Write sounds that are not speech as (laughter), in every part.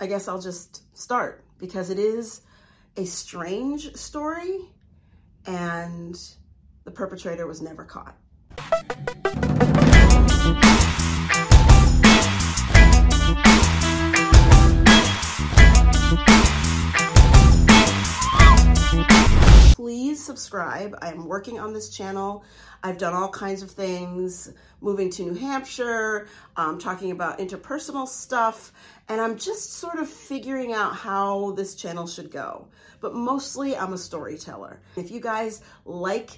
I guess I'll just start because it is a strange story and the perpetrator was never caught. Please subscribe. I'm working on this channel. I've done all kinds of things, moving to New Hampshire, um, talking about interpersonal stuff, and I'm just sort of figuring out how this channel should go. But mostly I'm a storyteller. If you guys like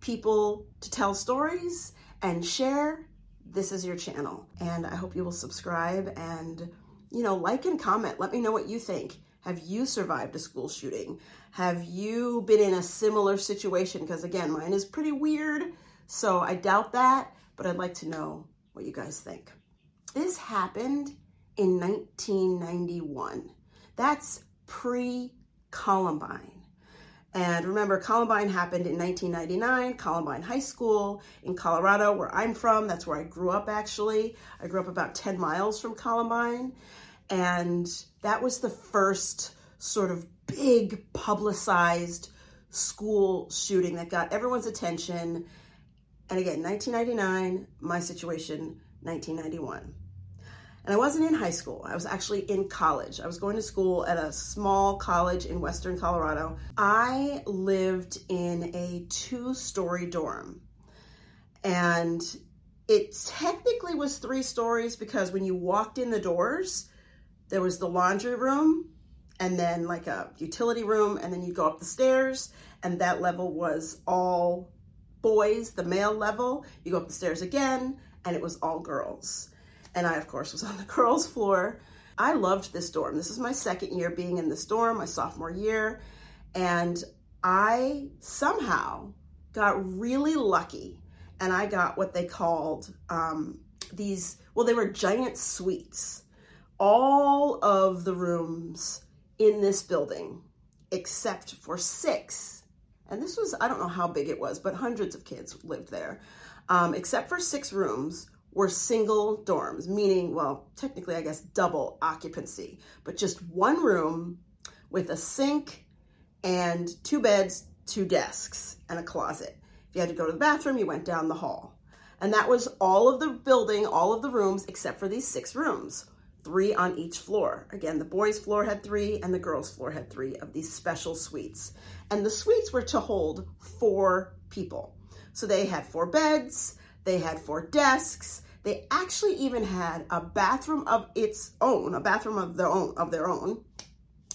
people to tell stories and share, this is your channel. And I hope you will subscribe and, you know, like and comment. Let me know what you think. Have you survived a school shooting? Have you been in a similar situation? Because again, mine is pretty weird, so I doubt that, but I'd like to know what you guys think. This happened in 1991. That's pre-Columbine. And remember, Columbine happened in 1999, Columbine High School in Colorado, where I'm from. That's where I grew up, actually. I grew up about 10 miles from Columbine. And that was the first sort of big publicized school shooting that got everyone's attention. And again, 1999, my situation, 1991. And I wasn't in high school. I was actually in college. I was going to school at a small college in Western Colorado. I lived in a two story dorm. And it technically was three stories because when you walked in the doors, there was the laundry room and then like a utility room, and then you'd go up the stairs, and that level was all boys, the male level. You go up the stairs again, and it was all girls. And I, of course, was on the (laughs) girls' floor. I loved this dorm. This is my second year being in this dorm, my sophomore year. And I somehow got really lucky and I got what they called um, these, well, they were giant suites. All of the rooms in this building, except for six. And this was, I don't know how big it was, but hundreds of kids lived there. Um, except for six rooms were single dorms, meaning, well, technically, I guess double occupancy, but just one room with a sink and two beds, two desks, and a closet. If you had to go to the bathroom, you went down the hall. And that was all of the building, all of the rooms, except for these six rooms three on each floor. Again, the boys' floor had three and the girls' floor had three of these special suites. And the suites were to hold four people. So they had four beds, they had four desks, they actually even had a bathroom of its own, a bathroom of their own, of their own,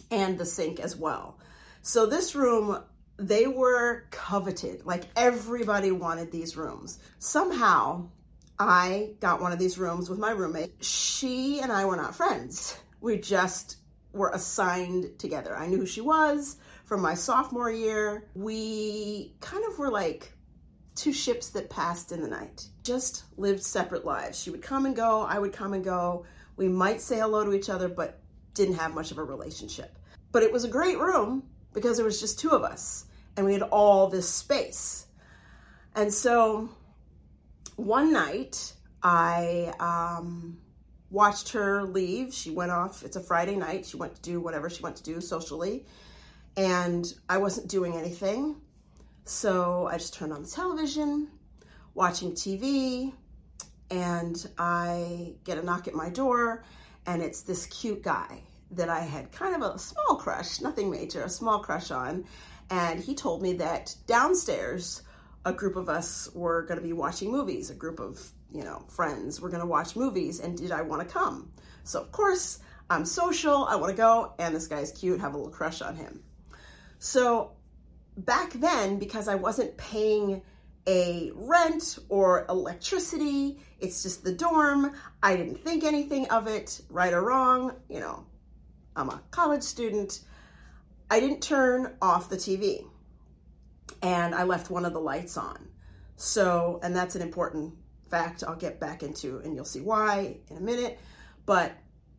and the sink as well. So this room, they were coveted. Like everybody wanted these rooms. Somehow, I got one of these rooms with my roommate. She and I were not friends. We just were assigned together. I knew who she was from my sophomore year. We kind of were like two ships that passed in the night, just lived separate lives. She would come and go, I would come and go. We might say hello to each other, but didn't have much of a relationship. But it was a great room because there was just two of us and we had all this space. And so one night I um, watched her leave. She went off. It's a Friday night. She went to do whatever she went to do socially. And I wasn't doing anything. So I just turned on the television, watching TV, and I get a knock at my door, and it's this cute guy that I had kind of a small crush, nothing major, a small crush on. And he told me that downstairs a group of us were going to be watching movies, a group of, you know, friends were going to watch movies and did I want to come? So of course, I'm social, I want to go, and this guy's cute, have a little crush on him. So back then, because I wasn't paying a rent or electricity, it's just the dorm, I didn't think anything of it, right or wrong, you know, I'm a college student. I didn't turn off the TV and I left one of the lights on. So, and that's an important fact I'll get back into and you'll see why in a minute. But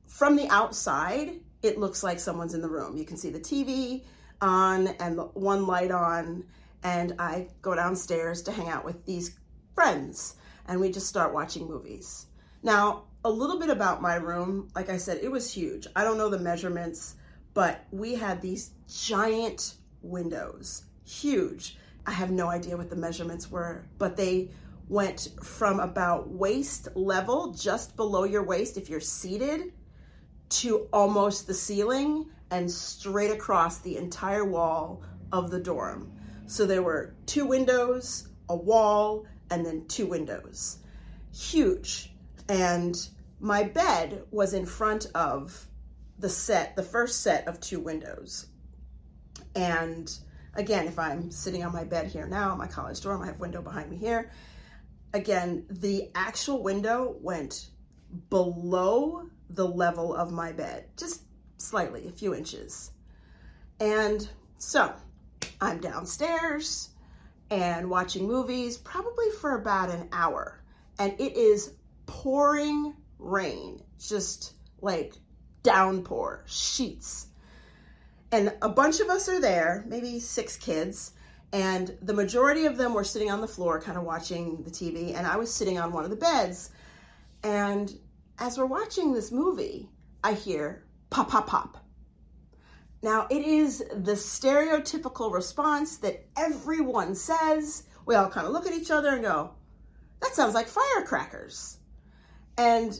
from the outside, it looks like someone's in the room. You can see the TV on and one light on. And I go downstairs to hang out with these friends and we just start watching movies. Now, a little bit about my room. Like I said, it was huge. I don't know the measurements, but we had these giant windows, huge. I have no idea what the measurements were, but they went from about waist level, just below your waist if you're seated, to almost the ceiling and straight across the entire wall of the dorm. So there were two windows, a wall, and then two windows. Huge. And my bed was in front of the set, the first set of two windows. And again, if I'm sitting on my bed here now, my college dorm, I have window behind me here. Again, the actual window went below the level of my bed, just slightly, a few inches. And so I'm downstairs and watching movies probably for about an hour. And it is pouring rain, just like downpour, sheets. And a bunch of us are there, maybe six kids, and the majority of them were sitting on the floor, kind of watching the TV, and I was sitting on one of the beds. And as we're watching this movie, I hear pop, pop, pop. Now, it is the stereotypical response that everyone says. We all kind of look at each other and go, that sounds like firecrackers. And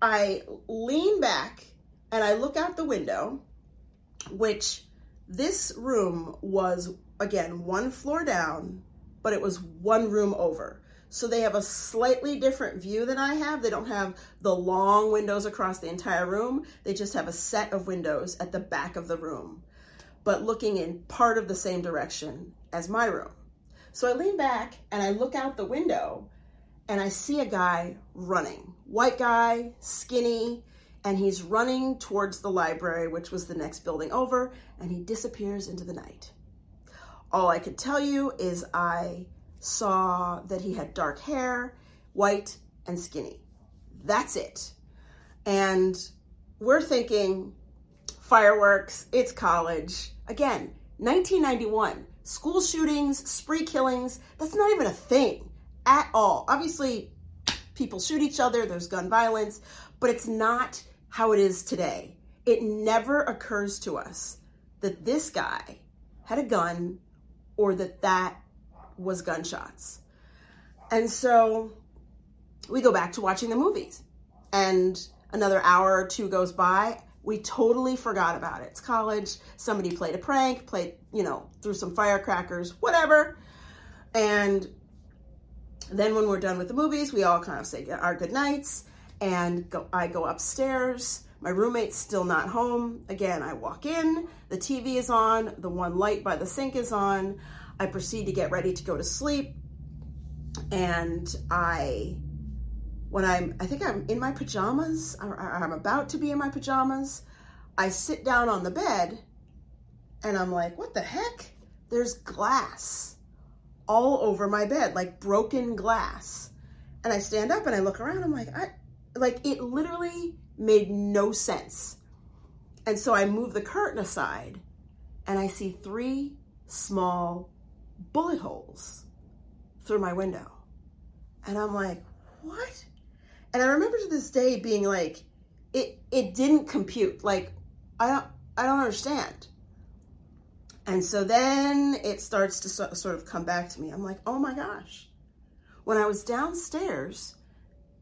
I lean back and I look out the window, which this room was, again, one floor down, but it was one room over. So they have a slightly different view than I have. They don't have the long windows across the entire room. They just have a set of windows at the back of the room, but looking in part of the same direction as my room. So I lean back and I look out the window and I see a guy running. White guy, skinny, and he's running towards the library, which was the next building over, and he disappears into the night. All I could tell you is I saw that he had dark hair, white, and skinny. That's it. And we're thinking fireworks, it's college. Again, 1991, school shootings, spree killings, that's not even a thing at all. Obviously, people shoot each other, there's gun violence, but it's not how it is today. It never occurs to us that this guy had a gun or that that was gunshots. And so we go back to watching the movies. And another hour or two goes by. We totally forgot about it. It's college. Somebody played a prank, played, you know, threw some firecrackers, whatever. And then when we're done with the movies, we all kind of say our good nights and go, I go upstairs. My roommate's still not home. Again, I walk in, the TV is on, the one light by the sink is on. I proceed to get ready to go to sleep. And I, when I'm, I think I'm in my pajamas, or I'm about to be in my pajamas, I sit down on the bed and I'm like, what the heck? There's glass all over my bed, like broken glass. And I stand up and I look around. I'm like, I, like it literally made no sense. And so I move the curtain aside and I see three small bullet holes through my window. And I'm like, what? And I remember to this day being like, it it didn't compute. Like, I don't I don't understand. And so then it starts to so, sort of come back to me. I'm like, oh my gosh. When I was downstairs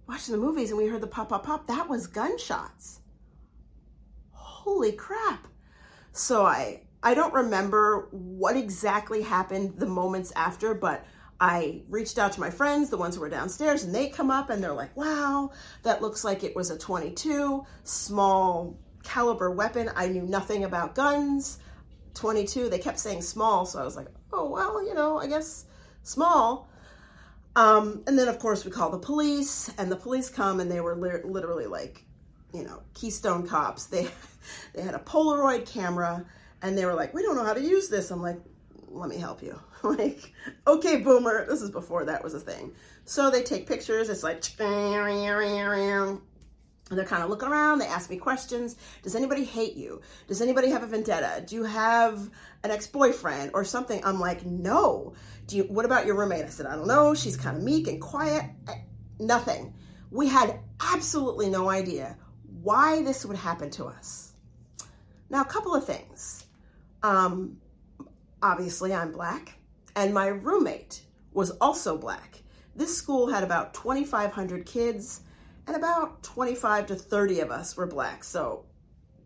watching the movies and we heard the pop, pop, pop, that was gunshots. Holy crap. So I I don't remember what exactly happened the moments after, but I reached out to my friends, the ones who were downstairs, and they come up and they're like, wow, that looks like it was a 22 small caliber weapon. I knew nothing about guns. 22, they kept saying small, so I was like, oh, well, you know, I guess small. Um, and then, of course, we call the police, and the police come, and they were li- literally like, you know, Keystone cops. They (laughs) they had a Polaroid camera and they were like, we don't know how to use this. I'm like, let me help you. (laughs) like, okay, boomer. This is before that was a thing. So they take pictures. It's like, and they're kind of looking around. They ask me questions. Does anybody hate you? Does anybody have a vendetta? Do you have an ex-boyfriend or something? I'm like, no. Do you, what about your roommate? I said, I don't know. She's kind of meek and quiet. Eh, nothing. We had absolutely no idea why this would happen to us. Now, a couple of things. Um, obviously, I'm black, and my roommate was also black. This school had about 2,500 kids, and about 25 to 30 of us were black. So,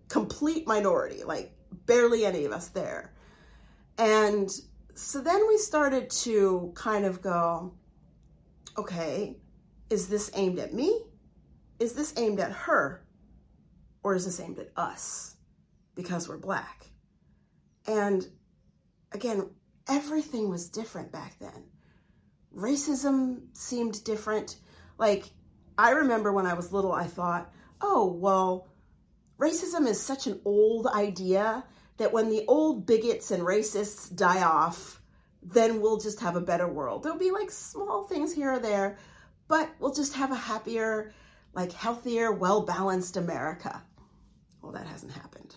complete minority, like barely any of us there. And so then we started to kind of go, okay, is this aimed at me? Is this aimed at her? Or is this aimed at us because we're black? And again, everything was different back then. Racism seemed different. Like, I remember when I was little, I thought, oh, well, racism is such an old idea that when the old bigots and racists die off, then we'll just have a better world. There'll be like small things here or there, but we'll just have a happier, like healthier, well balanced America. Well, that hasn't happened.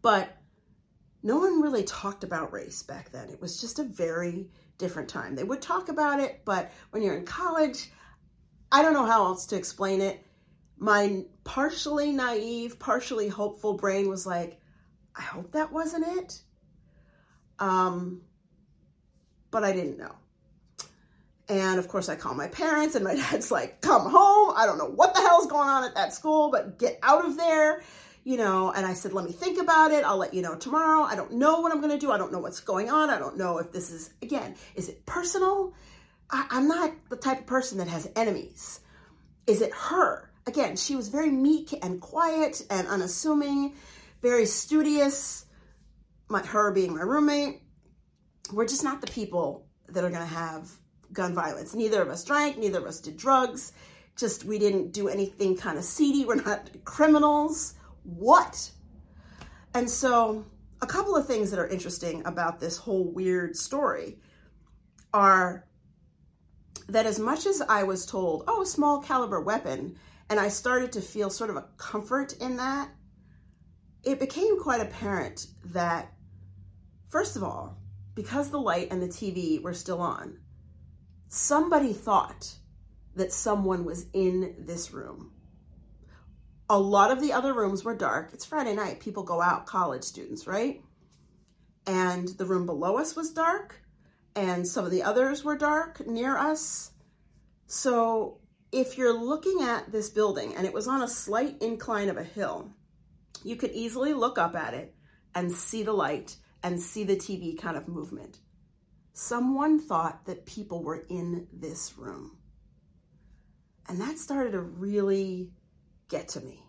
But no one really talked about race back then. It was just a very different time. They would talk about it, but when you're in college, I don't know how else to explain it. My partially naive, partially hopeful brain was like, I hope that wasn't it. Um, but I didn't know. And of course, I call my parents, and my (laughs) dad's like, Come home. I don't know what the hell's going on at that school, but get out of there. You know, and I said, Let me think about it. I'll let you know tomorrow. I don't know what I'm going to do. I don't know what's going on. I don't know if this is, again, is it personal? I, I'm not the type of person that has enemies. Is it her? Again, she was very meek and quiet and unassuming very studious, my, her being my roommate. We're just not the people that are going to have gun violence. Neither of us drank, neither of us did drugs. Just we didn't do anything kind of seedy. We're not criminals. What? And so, a couple of things that are interesting about this whole weird story are that as much as I was told, oh, small caliber weapon, and I started to feel sort of a comfort in that, it became quite apparent that, first of all, because the light and the TV were still on, somebody thought that someone was in this room. A lot of the other rooms were dark. It's Friday night. People go out, college students, right? And the room below us was dark, and some of the others were dark near us. So if you're looking at this building and it was on a slight incline of a hill, you could easily look up at it and see the light and see the TV kind of movement. Someone thought that people were in this room. And that started to really get to me.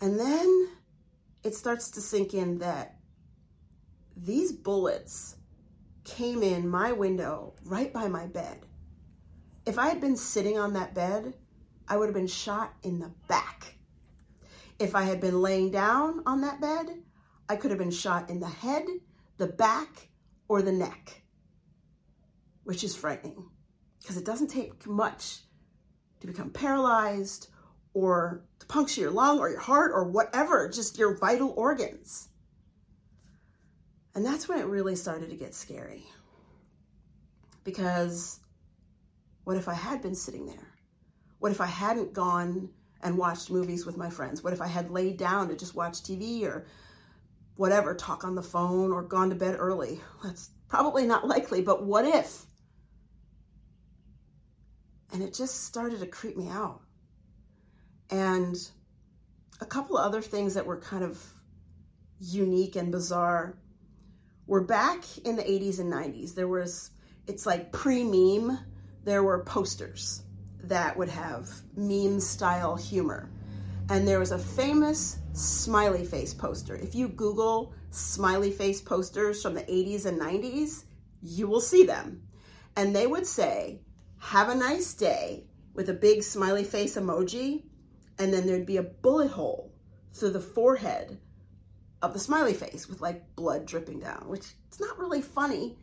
And then it starts to sink in that these bullets came in my window right by my bed. If I had been sitting on that bed, I would have been shot in the back. If I had been laying down on that bed, I could have been shot in the head, the back, or the neck, which is frightening because it doesn't take much to become paralyzed or to puncture your lung or your heart or whatever, just your vital organs. And that's when it really started to get scary. Because what if I had been sitting there? What if I hadn't gone and watched movies with my friends? What if I had laid down to just watch TV or whatever, talk on the phone or gone to bed early? That's probably not likely, but what if? And it just started to creep me out. And a couple other things that were kind of unique and bizarre were back in the 80s and 90s. There was, it's like pre meme, there were posters that would have meme style humor. And there was a famous smiley face poster. If you Google smiley face posters from the 80s and 90s, you will see them. And they would say, Have a nice day with a big smiley face emoji. And then there'd be a bullet hole through the forehead of the smiley face with like blood dripping down, which it's not really funny.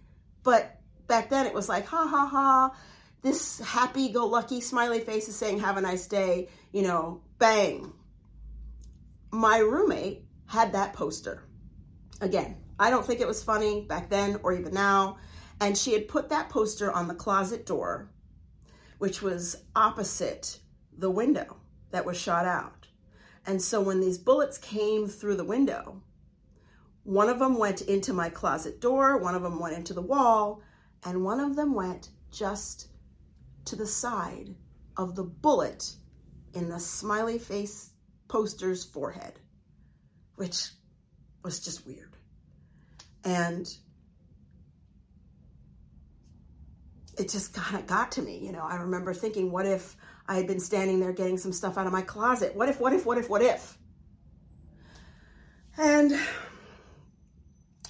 But back then it was like, ha ha ha this happy go lucky smiley face is saying, Have a nice day, you know, bang. My roommate had that poster. Again, I don't think it was funny back then or even now. And she had put that poster on the closet door which was opposite the window that was shot out. And so when these bullets came through the window, one of them went into my closet door, one of them went into the wall, and one of them went just to the side of the bullet in the smiley face poster's forehead, which was just weird. And it just kind of got to me. You know, I remember thinking, what if I had been standing there getting some stuff out of my closet? What if, what if, what if, what if? And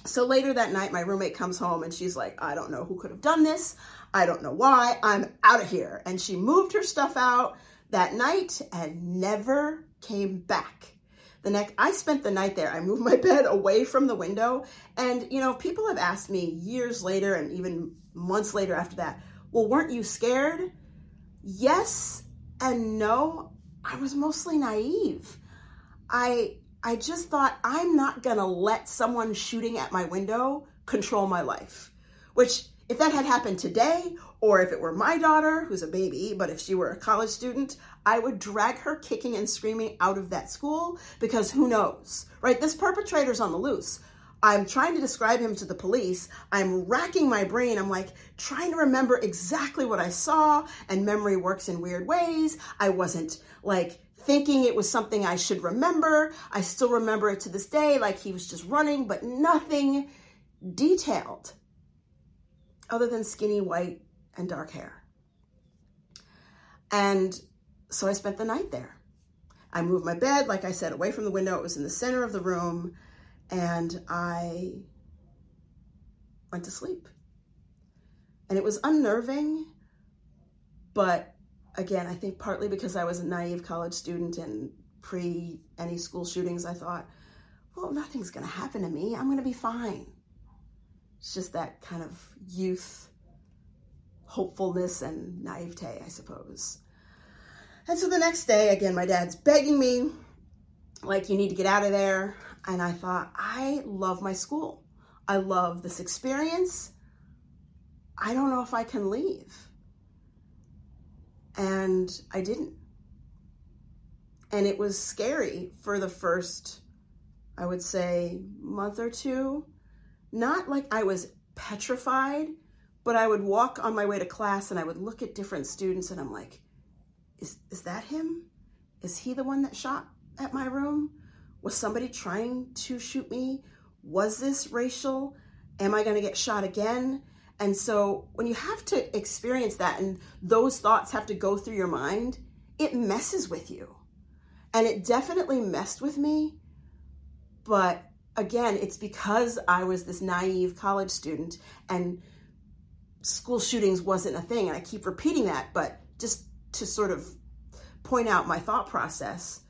so later that night, my roommate comes home and she's like, I don't know who could have done this. I don't know why. I'm out of here. And she moved her stuff out that night and never came back. The next, I spent the night there. I moved my (laughs) bed away from the window. And, you know, people have asked me years later and even months later after that, well, weren't you scared? Yes and no. I was mostly naive. I I just thought I'm not going to let someone shooting at my window control my life. Which if that had happened today or if it were my daughter who's a baby, but if she were a college student, I would drag her kicking and screaming out of that school because who knows, right? This perpetrator's on the loose. I'm trying to describe him to the police. I'm racking my brain. I'm like trying to remember exactly what I saw, and memory works in weird ways. I wasn't like thinking it was something I should remember. I still remember it to this day, like he was just running, but nothing detailed other than skinny white and dark hair. And so I spent the night there. I moved my bed, like I said, away from the window. It was in the center of the room and I went to sleep. And it was unnerving, but again, I think partly because I was a naive college student and pre any school shootings, I thought, well, nothing's going to happen to me. I'm going to be fine. It's just that kind of youth hopefulness and naivete, I suppose. And so the next day, again, my dad's begging me, like, you need to get out of there. And I thought, I love my school. I love this experience. I don't know if I can leave. And I didn't. And it was scary for the first, I would say, month or two. Not like I was petrified, but I would walk on my way to class and I would look at different students and I'm like, is, is that him? Is he the one that shot at my room? Was somebody trying to shoot me? Was this racial? Am I going to get shot again? And so when you have to experience that and those thoughts have to go through your mind, it messes with you. And it definitely messed with me. But again, it's because I was this naive college student and school shootings wasn't a thing. And I keep repeating that, but just to sort of point out my thought process,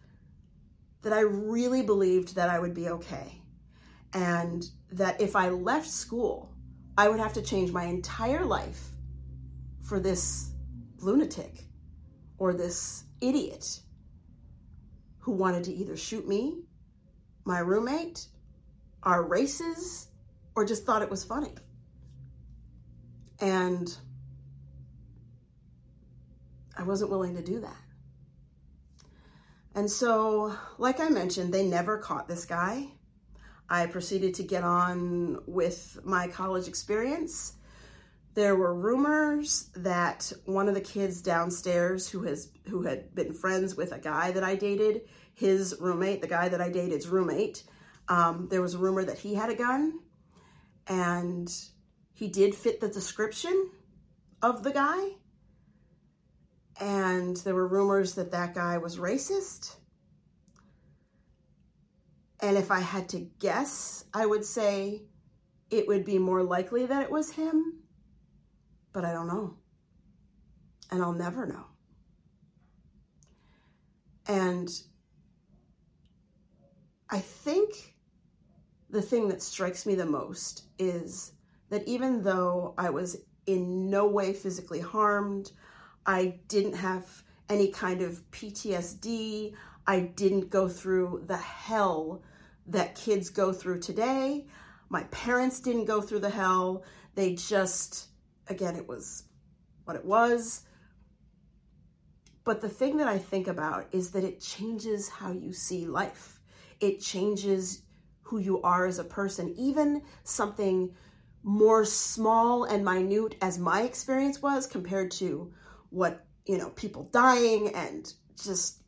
that I really believed that I would be okay. And that if I left school, I would have to change my entire life for this lunatic or this idiot who wanted to either shoot me, my roommate, our races, or just thought it was funny. And I wasn't willing to do that. And so, like I mentioned, they never caught this guy. I proceeded to get on with my college experience. There were rumors that one of the kids downstairs who has who had been friends with a guy that I dated, his roommate, the guy that I dated's roommate, um, there was a rumor that he had a gun, and he did fit the description of the guy and there were rumors that that guy was racist. And if I had to guess, I would say it would be more likely that it was him, but I don't know. And I'll never know. And I think the thing that strikes me the most is that even though I was in no way physically harmed, I didn't have any kind of PTSD. I didn't go through the hell that kids go through today. My parents didn't go through the hell. They just, again, it was what it was. But the thing that I think about is that it changes how you see life. It changes who you are as a person. Even something more small and minute as my experience was compared to what, you know, people dying and just,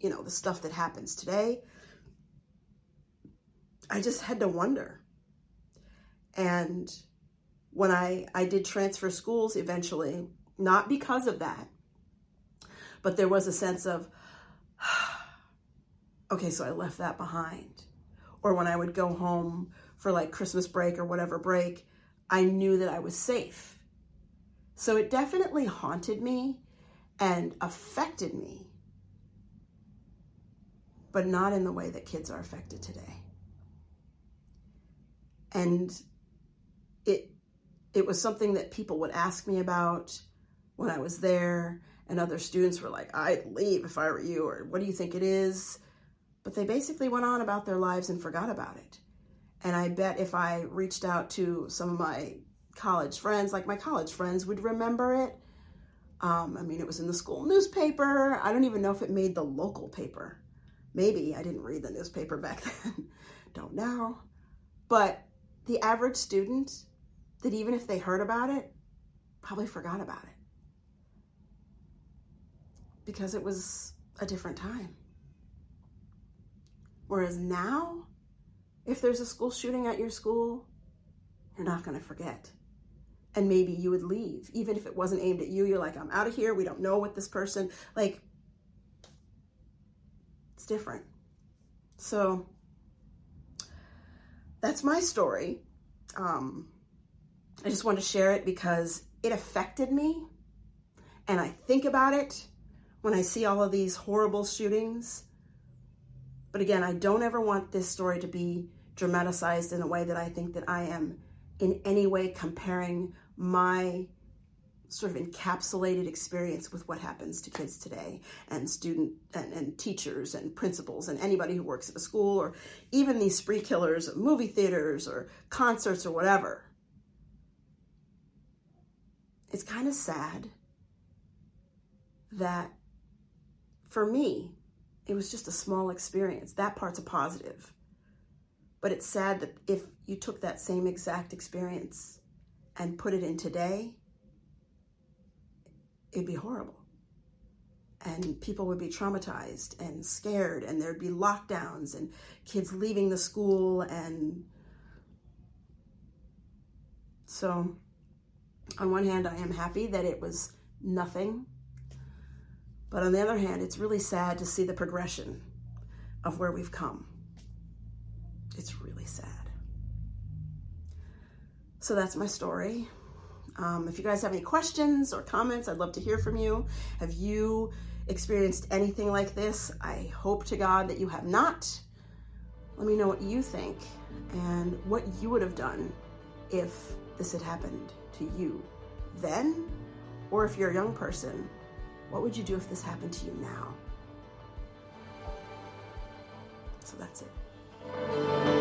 you know, the stuff that happens today. I just had to wonder. And when I, I did transfer schools eventually, not because of that, but there was a sense of, (sighs) okay, so I left that behind. Or when I would go home for like Christmas break or whatever break, I knew that I was safe. So it definitely haunted me and affected me, but not in the way that kids are affected today. And it it was something that people would ask me about when I was there, and other students were like, I'd leave if I were you, or what do you think it is? But they basically went on about their lives and forgot about it. And I bet if I reached out to some of my college friends, like my college friends would remember it. Um, I mean, it was in the school newspaper. I don't even know if it made the local paper. Maybe I didn't read the newspaper back (laughs) then. don't know. But the average student that even if they heard about it, probably forgot about it because it was a different time. Whereas now, if there's a school shooting at your school, you're not going to forget. And maybe you would leave, even if it wasn't aimed at you. You're like, I'm out of here. We don't know what this person, like, it's different. So that's my story. Um, I just wanted to share it because it affected me. And I think about it when I see all of these horrible shootings. But again, I don't ever want this story to be dramatized in a way that I think that I am in any way comparing my sort of encapsulated experience with what happens to kids today and student and, and teachers and principals and anybody who works at a school or even these spree killers of movie theaters or concerts or whatever it's kind of sad that for me, it was just a small experience. That part's a positive. But it's sad that if you took that same exact experience and put it in today, it'd be horrible. And people would be traumatized and scared, and there'd be lockdowns and kids leaving the school. And so on one hand, I am happy that it was nothing. But on the other hand, it's really sad to see the progression of where we've come. So that's my story. Um, if you guys have any questions or comments, I'd love to hear from you. Have you experienced anything like this? I hope to God that you have not. Let me know what you think and what you would have done if this had happened to you then, or if you're a young person, what would you do if this happened to you now? So that's it.